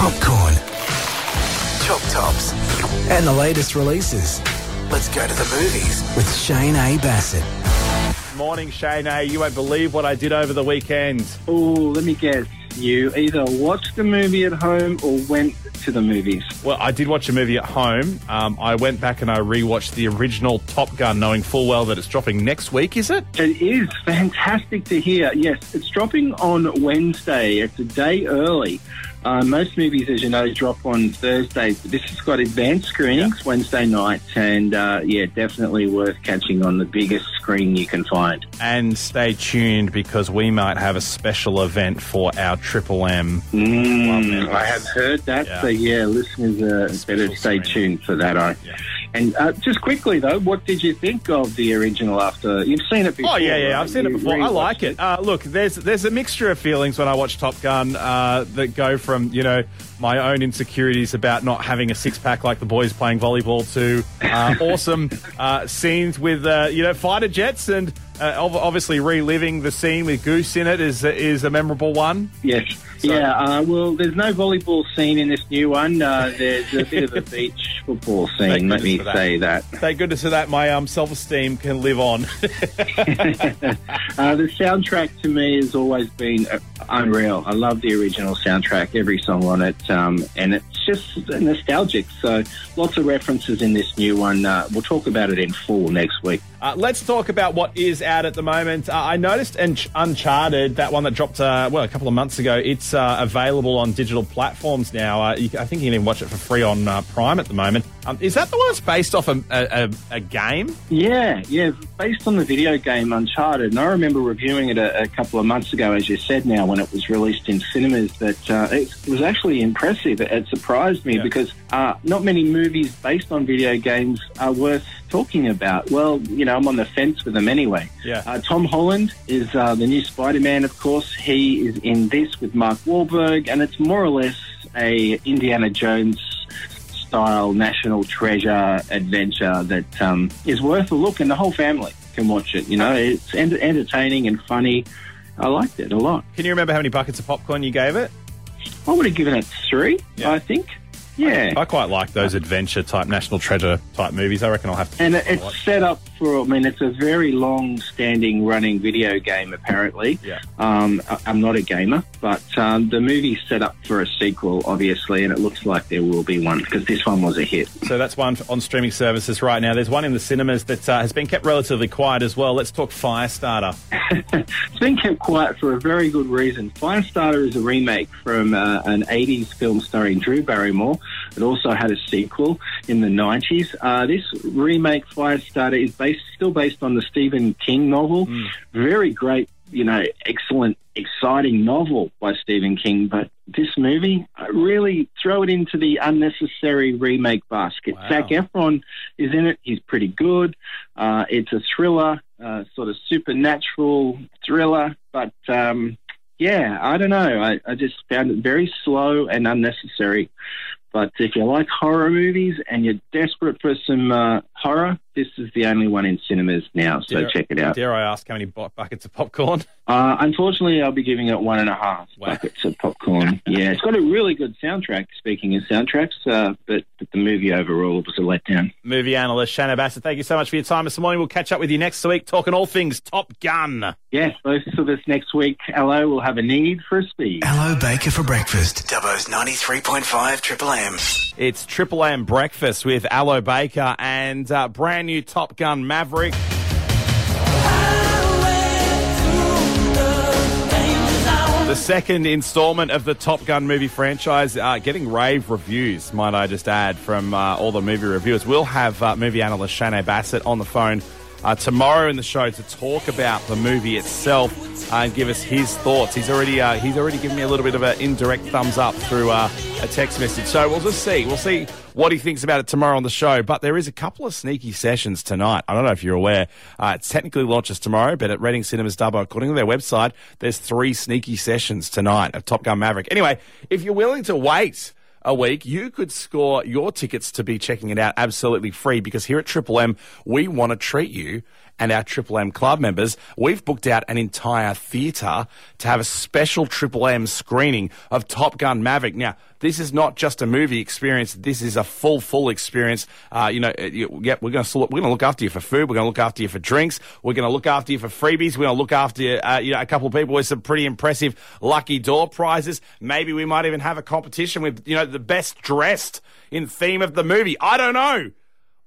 popcorn, choc tops, and the latest releases. Let's go to the movies with Shane A. Bassett. Morning, Shane. A. You won't believe what I did over the weekend. Oh, let me guess. You either watched the movie at home or went to the movies. Well, I did watch a movie at home. Um, I went back and I rewatched the original Top Gun, knowing full well that it's dropping next week. Is it? It is fantastic to hear. Yes, it's dropping on Wednesday. It's a day early. Uh, most movies, as you know, drop on Thursdays, but this has got advanced screenings Wednesday nights, and uh, yeah, definitely worth catching on the biggest screen you can find. And stay tuned because we might have a special event for our Triple M. Mm, I have heard that, Yeah. so yeah, listeners uh, better stay tuned for that. I. Yeah. And uh, just quickly though, what did you think of the original? After you've seen it before? Oh yeah, yeah, right? I've seen it before. I like rewatched it. Uh, look, there's there's a mixture of feelings when I watch Top Gun uh, that go from you know my own insecurities about not having a six pack like the boys playing volleyball to uh, awesome uh, scenes with uh, you know fighter jets and uh, obviously reliving the scene with Goose in it is is a memorable one. Yes. Yeah. Uh, well, there's no volleyball scene in this new one. Uh, there's a bit of a beach football scene. Let me that. say that. Thank goodness for that. My um, self esteem can live on. Uh, the soundtrack to me has always been uh, unreal. I love the original soundtrack, every song on it, um, and it's just nostalgic. So lots of references in this new one. Uh, we'll talk about it in full next week. Uh, let's talk about what is out at the moment. Uh, I noticed Un- Uncharted, that one that dropped uh, well a couple of months ago. It's uh, available on digital platforms now. Uh, you, I think you can even watch it for free on uh, Prime at the moment. Um, is that the one that's based off a, a, a, game? Yeah, yeah, based on the video game Uncharted. And I remember reviewing it a, a couple of months ago, as you said now, when it was released in cinemas, that uh, it was actually impressive. It, it surprised me Yeah. because uh, not many movies based on video games are worth talking about. Well, you know, I'm on the fence with them anyway. Yeah. Uh, Tom Holland is uh, the new Spider Man, of course. He is in this with Mark Wahlberg, and it's more or less a Indiana Jones style national treasure adventure that um, is worth a look, and the whole family can watch it. You know, it's ent- entertaining and funny. I liked it a lot. Can you remember how many buckets of popcorn you gave it? I would have given it three. Yeah. I think. Yeah. I quite like those adventure type, national treasure type movies. I reckon I'll have to. And give it a it's watch. set up for, I mean, it's a very long standing running video game, apparently. Yeah. Um, I- I'm not a gamer, but um, the movie's set up for a sequel, obviously, and it looks like there will be one because this one was a hit. So that's one on streaming services right now. There's one in the cinemas that uh, has been kept relatively quiet as well. Let's talk Firestarter. It's been kept quiet for a very good reason. Firestarter is a remake from uh, an 80s film starring Drew Barrymore. It also had a sequel in the 90s. Uh, this remake, Firestarter, is based still based on the Stephen King novel. Very great, you know, excellent, exciting novel by Stephen King. But this movie, I really throw it into the unnecessary remake basket. Wow. Zac Efron is in it. He's pretty good. Uh, it's a thriller, uh, sort of supernatural thriller, but um, yeah, I don't know. I, I just found it very slow and unnecessary. But if you like horror movies and you're desperate for some uh, horror, this is the only one in cinemas now. So Dare- check it out. Dare I ask how many bu- buckets of popcorn? Uh, unfortunately, I'll be giving it one and a half Wow. buckets of popcorn. yeah, it's got a really good soundtrack. Speaking of soundtracks, uh, but, but the movie overall was a letdown. Movie analyst Shannon Bassett, thank you so much for your time this morning. We'll catch up with you next week talking all things Top Gun. Yes, both of us next week. Hello, we'll have a need for a speed. Hello Baker for breakfast. Dubbo's 93.5 Triple M. It's Triple M Breakfast with Aloe Baker and uh, brand new Top Gun Maverick. The second installment of the Top Gun movie franchise, uh, getting rave reviews, might I just add, from uh, all the movie reviewers. We'll have uh, movie analyst Shane Bassett on the phone uh, tomorrow in the show to talk about the movie itself uh, and give us his thoughts. He's already uh, he's already given me a little bit of an indirect thumbs up through uh, a text message. So we'll just see. We'll see what he thinks about it tomorrow on the show. But there is a couple of sneaky sessions tonight. I don't know if you're aware. Uh, it technically launches tomorrow, but at Reading Cinemas Dubbo, according to their website, there's three sneaky sessions tonight of Top Gun Maverick. Anyway, if you're willing to wait a week, you could score your tickets to be checking it out absolutely free because here at Triple M, we want to treat you and our Triple M club members, we've booked out an entire theatre to have a special Triple M screening of Top Gun Maverick. Now, this is not just a movie experience. This is a full, full experience. Uh, you know, you, yeah, we're going to we're going to look after you for food. We're going to look after you for drinks. We're going to look after you for freebies. We're going to look after you, uh, you know, a couple of people with some pretty impressive lucky door prizes. Maybe we might even have a competition with you know the best dressed in theme of the movie. I don't know.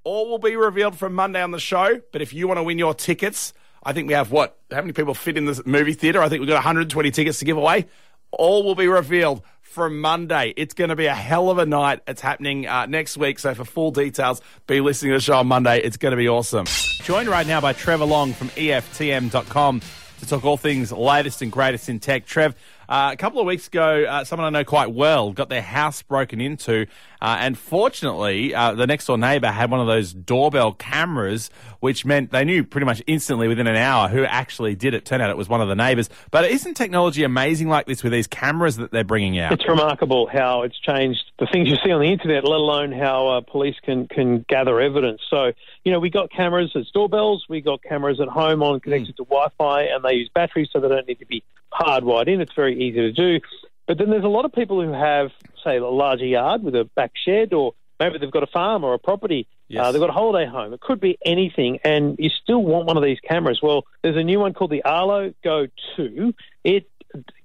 All will be revealed from Monday on the show. But if you want to win your tickets, I think we have what? How many people fit in the movie theatre? I think we've got 120 tickets to give away. All will be revealed from Monday. It's going to be a hell of a night. It's happening uh, next week. So for full details, be listening to the show on Monday. It's going to be awesome. Joined right now by Trevor Long from EFTM.com to talk all things latest and greatest in tech. Trev, uh, a couple of weeks ago, uh, someone I know quite well got their house broken into, uh, and fortunately, uh, the next door neighbour had one of those doorbell cameras, which meant they knew pretty much instantly within an hour who actually did it. Turned out it was one of the neighbours. But isn't technology amazing like this with these cameras that they're bringing out? It's remarkable how it's changed the things you see on the internet, let alone how uh, police can can gather evidence. So, you know, we got cameras as doorbells, we got cameras at home on connected mm. to Wi-Fi, and they use batteries, so they don't need to be hardwired in. It's very easy to do. But then there's a lot of people who have, say, a larger yard with a back shed, or maybe they've got a farm or a property. Uh, yes. Uh, they've got a holiday home. It could be anything, and you still want one of these cameras. Well, there's a new one called the Arlo Go 2. It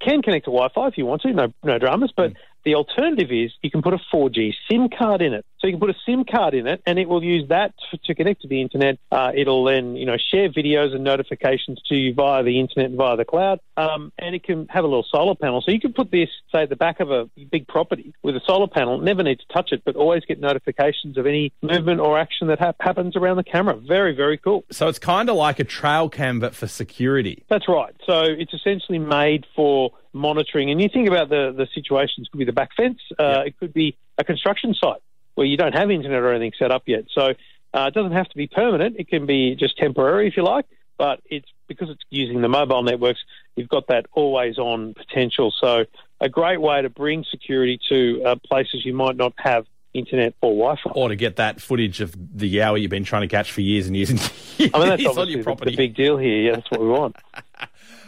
can connect to Wi-Fi if you want to, no no dramas. But mm. The alternative is you can put a 4G SIM card in it. So you can put a SIM card in it, and it will use that to, to connect to the internet. Uh, it'll then, you know, share videos and notifications to you via the internet and via the cloud. Um, and it can have a little solar panel. So you can put this, say, at the back of a big property with a solar panel. Never need to touch it, but always get notifications of any movement or action that ha- happens around the camera. Very, very cool. So it's kind of like a trail cam, but for security. That's right. So it's essentially made for monitoring. And you think about the the situations. It could be the back fence. Uh, yeah. It could be a construction site where you don't have internet or anything set up yet. So uh, it doesn't have to be permanent. It can be just temporary if you like, but it's because it's using the mobile networks, you've got that always on potential. So a great way to bring security to uh, places you might not have internet or Wi-Fi. Or to get that footage of the yowie you've been trying to catch for years and years and years I mean, that's property. The, the big deal here. Yeah, that's what we want.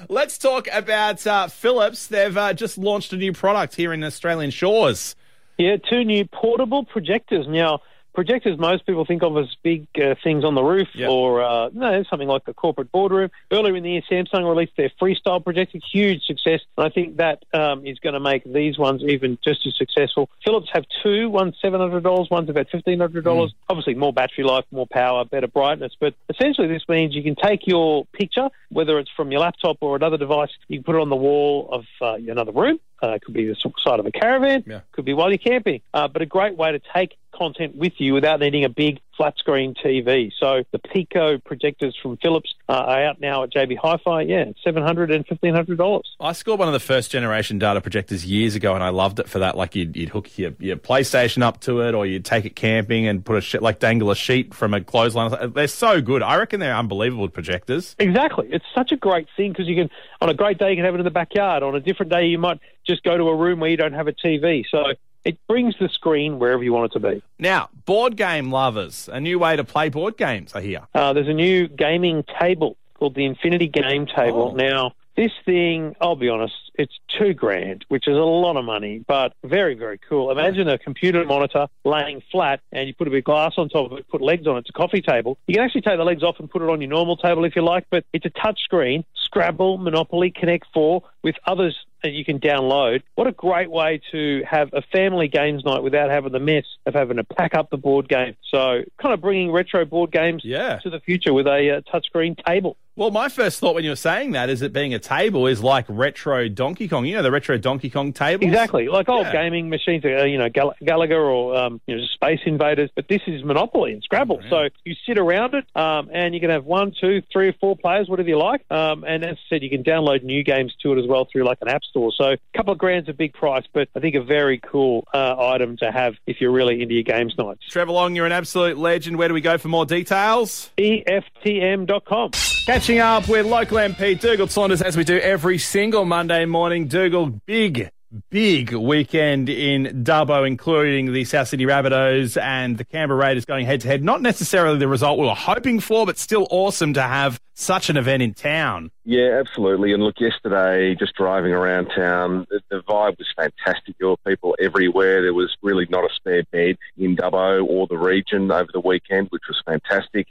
Let's talk about uh, Philips. They've uh, just launched a new product here in Australian shores. Yeah, two new portable projectors. Now, projectors most people think of as big uh, things on the roof yep. or uh, no, something like the corporate boardroom. Earlier in the year, Samsung released their freestyle projector, huge success. And I think that um, is going to make these ones even just as successful. Philips have two, one's $700, one's about $1,500. Mm. Obviously, more battery life, more power, better brightness. But essentially, this means you can take your picture, whether it's from your laptop or another device, you can put it on the wall of uh, another room uh, could be the side of a caravan, yeah. could be while you're camping. Uh, but a great way to take content with you without needing a big flat screen TV. So the Pico projectors from Philips are out now at JB Hi-Fi. Yeah, seven hundred and fifteen hundred dollars. I scored one of the first generation data projectors years ago, and I loved it for that. Like you'd, you'd hook your, your PlayStation up to it, or you'd take it camping and put a like dangle a sheet from a clothesline. They're so good. I reckon they're unbelievable projectors. Exactly. It's such a great thing because you can on a great day you can have it in the backyard. On a different day you might just go to a room where you don't have a TV. So it brings the screen wherever you want it to be. Now, board game lovers, a new way to play board games, I hear. Uh, there's a new gaming table called the Infinity Game Table. Oh. Now, this thing, I'll be honest, it's two grand, which is a lot of money, but very, very cool. Imagine a computer monitor laying flat and you put a bit of glass on top of it, put legs on it. It's a coffee table. You can actually take the legs off and put it on your normal table if you like, but it's a touch screen. Scrabble, Monopoly, Connect 4 with others that you can download. What a great way to have a family games night without having the mess of having to pack up the board game. So, kind of bringing retro board games yeah. to the future with a uh, touchscreen table. Well, my first thought when you were saying that is that being a table is like retro Donkey Kong. You know the retro Donkey Kong tables? Exactly, like old yeah. gaming machines, uh, you know, Galaga or um, you know, Space Invaders. But this is Monopoly and Scrabble. Oh, so you sit around it, um, and you can have one, two, three, or four players, whatever you like. Um, and as I said, you can download new games to it as well through like an app store. So a couple of grand's a big price, but I think a very cool uh, item to have if you're really into your games nights. Trevor Long, you're an absolute legend. Where do we go for more details? EFTM.com. Catching up with local MP Dougal Saunders as we do every single Monday morning. Dougal, big big weekend in Dubbo, including the South Sydney Rabbitohs and the Canberra Raiders going head to head. Not necessarily the result we were hoping for, but still awesome to have such an event in town. Yeah, absolutely. And look, yesterday, just driving around town, the, the vibe was fantastic. There were people everywhere. There was really not a spare bed in Dubbo or the region over the weekend, which was fantastic.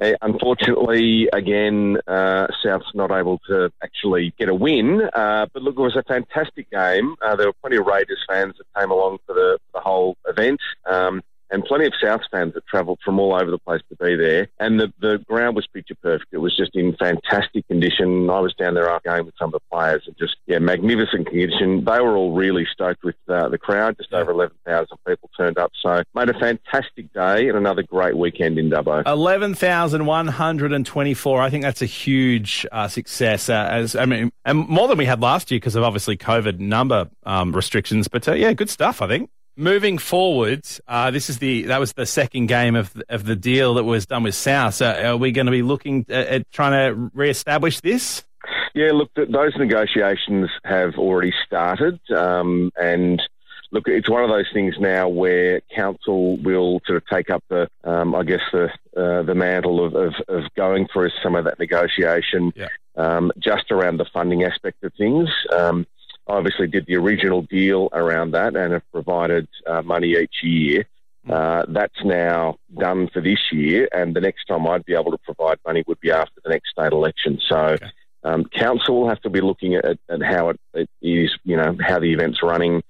Uh, unfortunately, again, uh, South's not able to actually get a win. Uh, but look, it was a fantastic game. Uh, there were plenty of Raiders fans that came along for the, for the whole event. Um, and plenty of South fans that travelled from all over the place to be there. And the, the ground was picture perfect. It was just in fantastic condition. I was down there after game with some of the players and just, yeah, magnificent condition. They were all really stoked with uh, the crowd. Just over 11,000 people turned up. So made a fantastic day and another great weekend in Dubbo. 11,124. I think that's a huge uh, success. Uh, as I mean, and more than we had last year because of obviously COVID number um, restrictions. But uh, yeah, good stuff, I think. Moving forward, uh, this is the that was the second game of of the deal that was done with South. So are we going to be looking at, at trying to re-establish this? Yeah, look, those negotiations have already started, um, and look, it's one of those things now where council will sort of take up the, um, I guess, the uh, the mantle of, of, of, going through some of that negotiation, yeah. um, just around the funding aspect of things. Um, obviously did the original deal around that and have provided uh, money each year. Hmm. Uh, that's now done for this year, and the next time I'd be able to provide money would be after the next state election. So, okay. um, council will have to be looking at, at how it, it is, you know, how the event's running,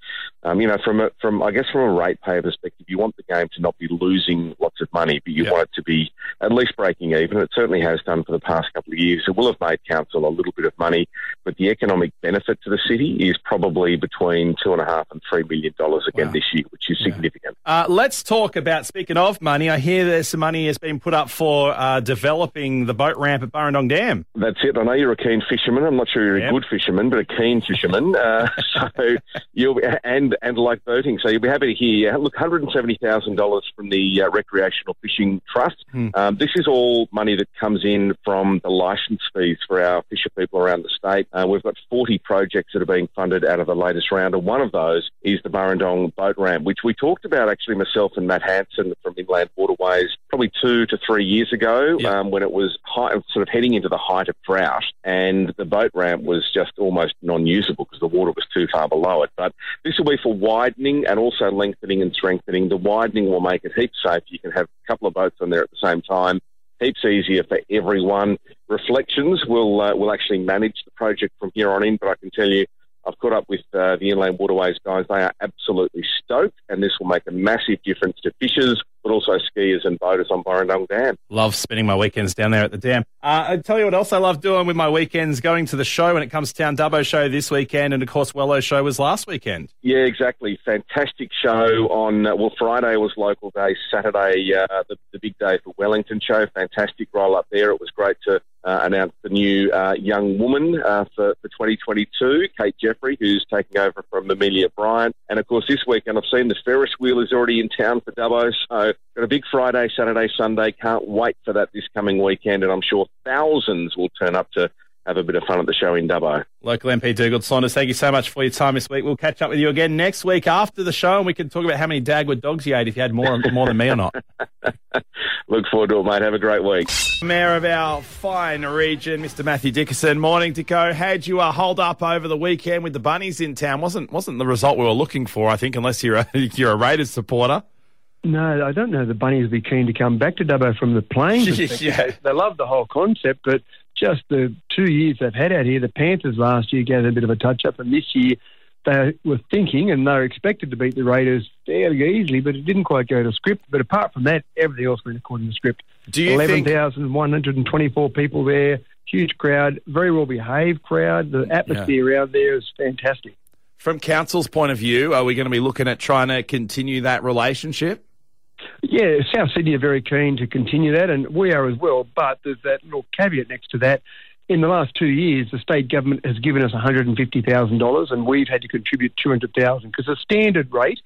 um, you know, from a, from I guess from a ratepayer perspective, you want the game to not be losing lots of money, but you want it to be at least breaking even. It certainly has done for the past couple of years. It will have made council a little bit of money, but the economic benefit to the city is probably between two and a half and three million dollars again wow. this year, which is yeah. significant. Uh, let's talk about speaking of money. I hear there's some money has been put up for uh, developing the boat ramp at Burrendong Dam. That's it. I know you're a keen fisherman. I'm not sure you're a good fisherman, but a keen fisherman. Uh, so you'll and and like boating. So you'll be happy to hear. Look, one hundred and seventy thousand dollars from the uh, Recreational Fishing Trust. Hmm. Um, this is all money that comes in from the licence fees for our fisher people around the state. Uh, we've got forty projects that are being funded out of the latest round, and one of those is the Burrendong boat ramp, which we talked about actually myself and Matt Hanson from Inland Waterways probably two to three years ago yep. um, when it was high, sort of heading into the height of drought, and the boat ramp was just almost non-usable because the water was too far below it. But this will be for widening and also lengthening and strengthening. The widening will make it heaps safe. You can have a couple of boats on there at the same time. Heaps easier for everyone. Reflections will uh, will actually manage the project from here on in, but I can tell you I've caught up with uh, the Inland Waterways guys. They are absolutely stoked, and this will make a massive difference to fishers, but also skiers and boaters on Burrendong Dam. Love spending my weekends down there at the dam. Uh, I tell you what else I love doing with my weekends, going to the show when it comes to town. Dubbo show this weekend, and of course Wello show was last weekend. Yeah, exactly. Fantastic show on, uh, well, Friday was local day, Saturday, uh, the, the big day for Wellington show. Fantastic roll up there. It was great to uh, announced the new uh, young woman uh, for, for 2022, Kate Jeffrey, who's taking over from Amelia Bryant. And of course, this weekend I've seen the Ferris wheel is already in town for Dubbo. So got a big Friday, Saturday, Sunday. Can't wait for that this coming weekend. And I'm sure thousands will turn up to have a bit of fun at the show in Dubbo. Local MP Dougal Saunders, thank you so much for your time this week. We'll catch up with you again next week after the show, and we can talk about how many Dagwood dogs you ate, if you had more more than me or not. Look forward to it, mate. Have a great week. Mayor of our fine region, Mr. Matthew Dickerson. Morning to go. How'd you a hold up over the weekend with the bunnies in town? wasn't wasn't the result we were looking for? I think, unless you're a, you're a Raiders supporter. No, I don't know. The bunnies would be keen to come back to Dubbo from the plains. yeah. They love the whole concept, but just the two years they've had out here, the Panthers last year gave a bit of a touch up, and this year they were thinking and they were expected to beat the Raiders fairly easily, but it didn't quite go to script. But apart from that, everything else went according to script. Do you 11,124 think... people there, huge crowd, very well behaved crowd. The atmosphere yeah. around there is fantastic. From council's point of view, are we going to be looking at trying to continue that relationship? Yeah, South Sydney are very keen to continue that, and we are as well. But there's that little caveat next to that. In the last two years, the state government has given us $150,000, and we've had to contribute $200,000 because the standard rate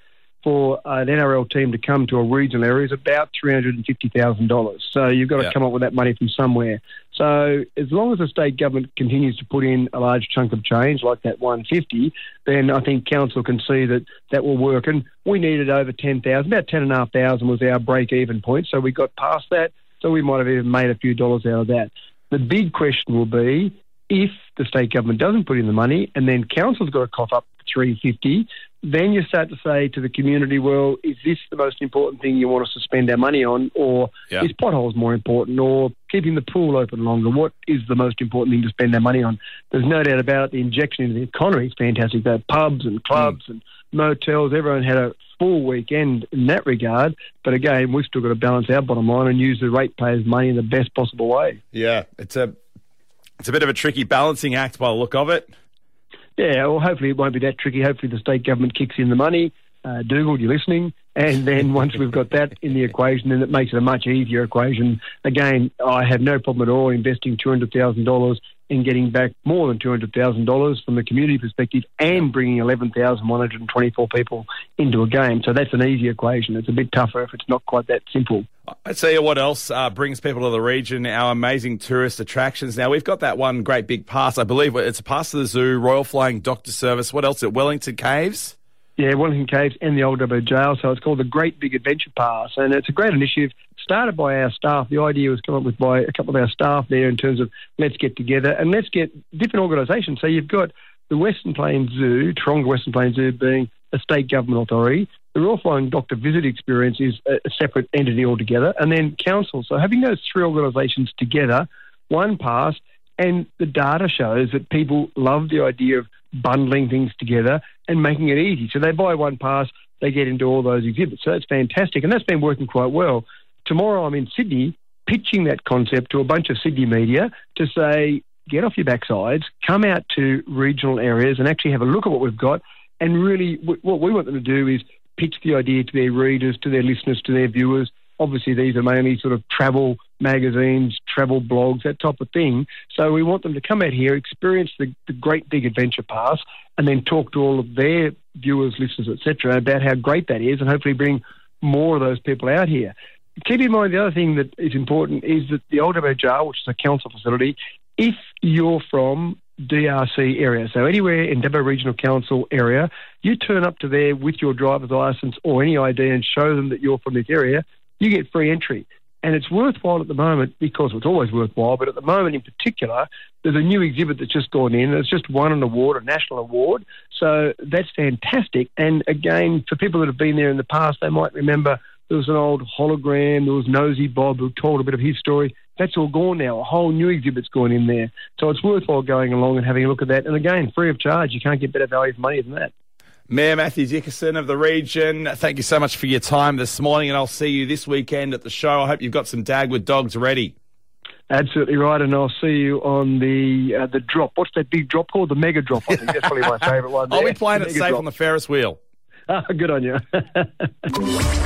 for an NRL team to come to a regional area is about $350,000. So you've got to come up with that money from somewhere. So as long as the state government continues to put in a large chunk of change like that 150, then I think council can see that that will work. And we needed over 10,000, about 10,500 was our break-even point. So we got past that. So we might have even made a few dollars out of that. The big question will be if the state government doesn't put in the money and then council's got to cough up 350 then you start to say to the community, well, is this the most important thing you want us to spend our money on, or yeah. is potholes more important, or keeping the pool open longer? What is the most important thing to spend our money on? There's no doubt about it, the injection into the economy is fantastic. The pubs and clubs mm. and motels, everyone had a full weekend in that regard. But again, we've still got to balance our bottom line and use the ratepayers' money in the best possible way. Yeah, it's a it's a bit of a tricky balancing act by the look of it. Yeah, well, hopefully it won't be that tricky. Hopefully the state government kicks in the money. Uh, Dougal, you're listening. And then once we've got that in the equation, then it makes it a much easier equation. Again, I have no problem at all investing $200,000 in getting back more than $200,000 from the community perspective and bringing 11,124 people into a game. So that's an easy equation. It's a bit tougher if it's not quite that simple. I tell you what else uh, brings people to the region, our amazing tourist attractions. Now, we've got that one great big pass. I believe it's a pass to the zoo, Royal Flying Doctor Service. What else at Wellington Caves? Yeah, Wellington Caves and the Old Dubbo Jail. So it's called the Great Big Adventure Pass. And it's a great initiative started by our staff. The idea was come up with by a couple of our staff there in terms of let's get together and let's get different organisations. So you've got the Western Plains Zoo, Taronga Western Plains Zoo being a state government authority. The Royal Flying Doctor Visit Experience is a separate entity altogether. And then council. So having those three organisations together, one pass, and the data shows that people love the idea of bundling things together and making it easy. So they buy one pass, they get into all those exhibits. So that's fantastic. And that's been working quite well. Tomorrow I'm in Sydney pitching that concept to a bunch of Sydney media to say, get off your backsides, come out to regional areas and actually have a look at what we've got. And really, what we want them to do is pitch the idea to their readers, to their listeners, to their viewers. Obviously, these are mainly sort of travel magazines, travel blogs, that type of thing. So we want them to come out here, experience the, the great big adventure pass, and then talk to all of their viewers, listeners, etc., about how great that is, and hopefully bring more of those people out here keep in mind the other thing that is important is that the Old Jail, which is a council facility, if you're from DRC area, so anywhere in Dubbo Regional Council area, you turn up to there with your driver's license or any ID and show them that you're from this area, you get free entry. And it's worthwhile at the moment because it's always worthwhile, but at the moment in particular, there's a new exhibit that's just gone in. It's just won an award, a national award. So that's fantastic. And again, for people that have been there in the past, they might remember there was an old hologram. There was Nosy Bob who told a bit of his story. That's all gone now. A whole new exhibit's gone in there. So it's worthwhile going along and having a look at that. And again, free of charge. You can't get better value for money than that. Mayor Matthew Dickerson of the region, thank you so much for your time this morning, and I'll see you this weekend at the show. I hope you've got some Dagwood dogs ready. Absolutely right, and I'll see you on the uh, the drop. What's that big drop called? The mega drop. I think that's probably my favourite one. There. I'll be playing it safe drop. on the Ferris wheel. good on you.